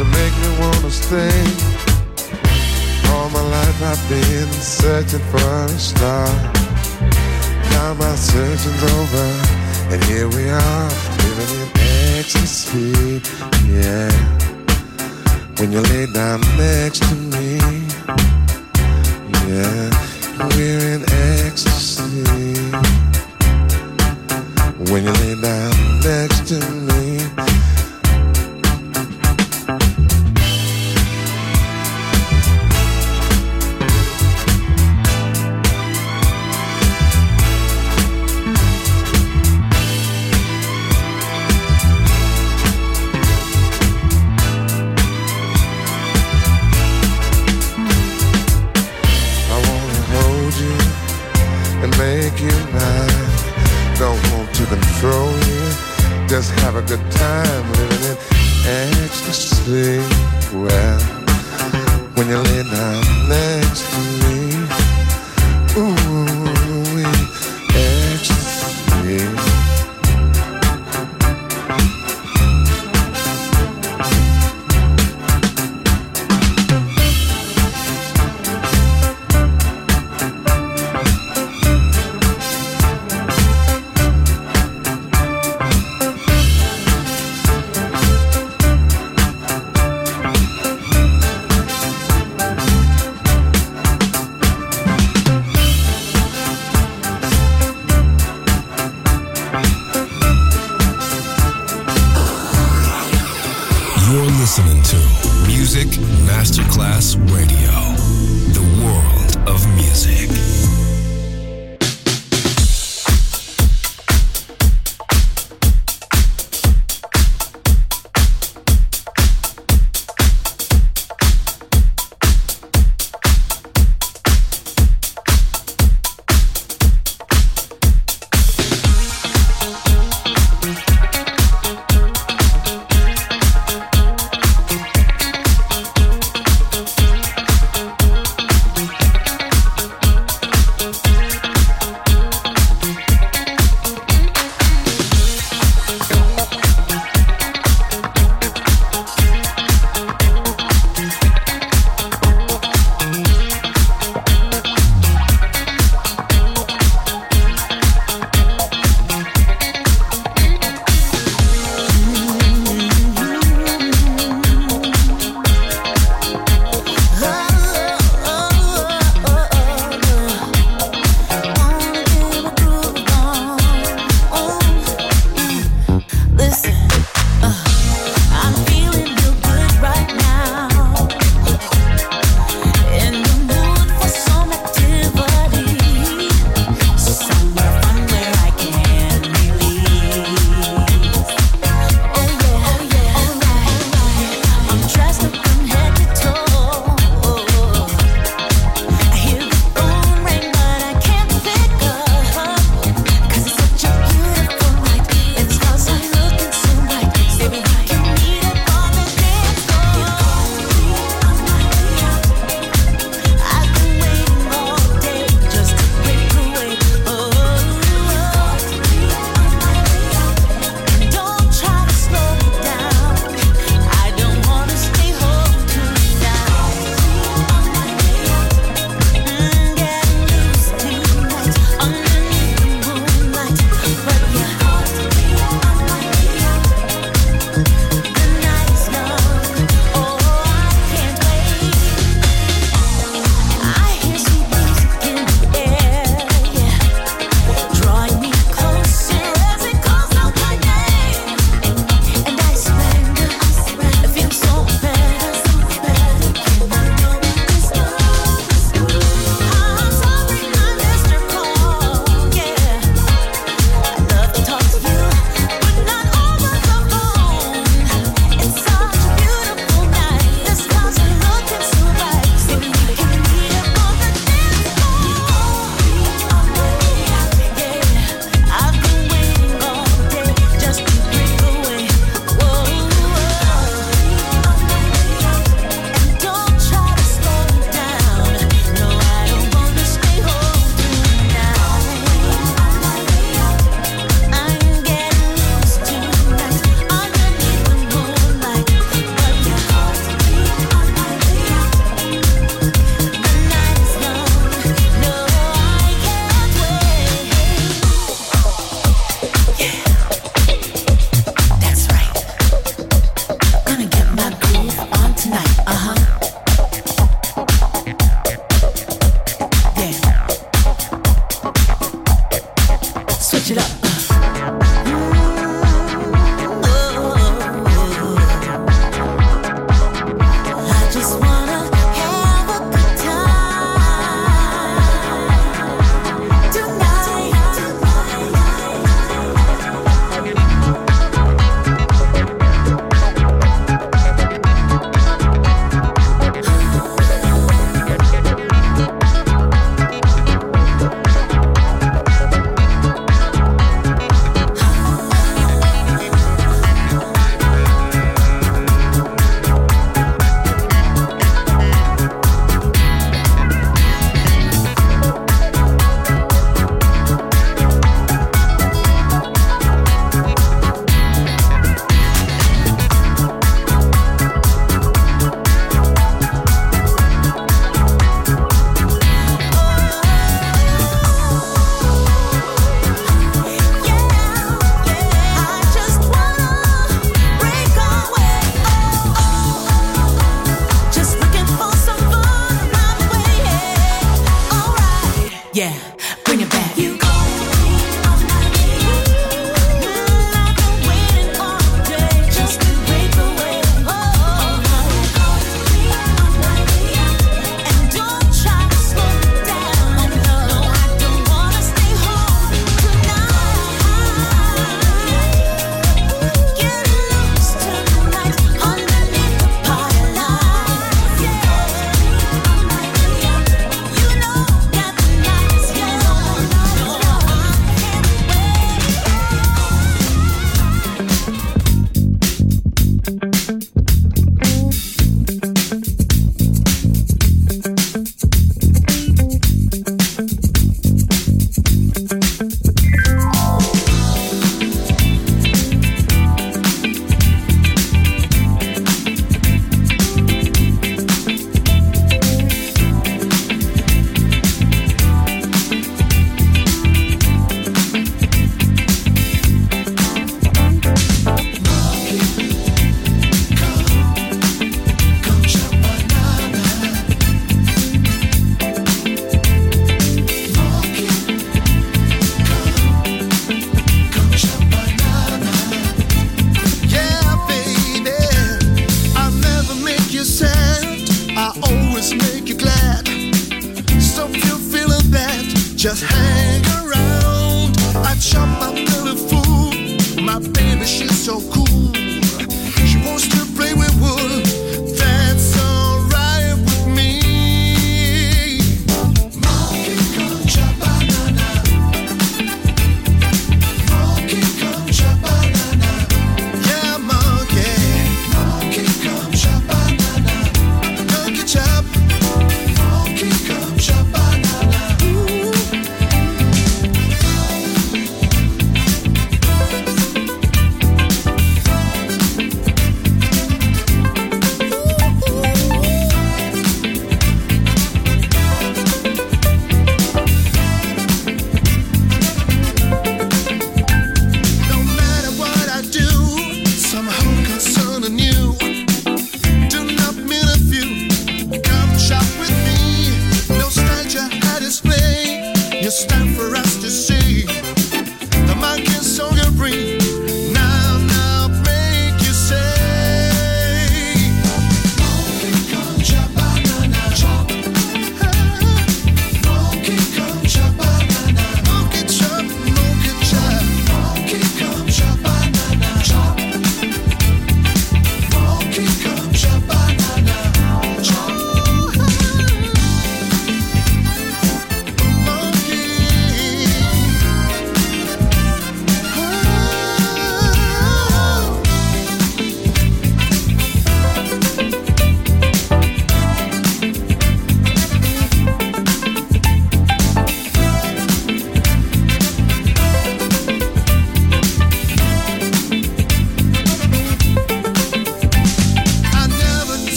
to make me wanna stay. All my life I've been searching for a star. Now my searching's over, and here we are, living in ecstasy. Yeah, when you lay down next to me, yeah, we're in ecstasy. When you lay down next to me.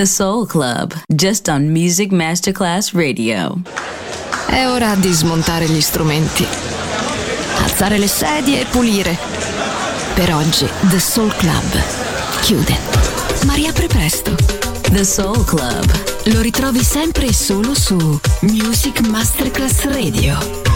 The Soul Club, just on Music Masterclass Radio. È ora di smontare gli strumenti, alzare le sedie e pulire. Per oggi The Soul Club chiude, ma riapre presto. The Soul Club. Lo ritrovi sempre e solo su Music Masterclass Radio.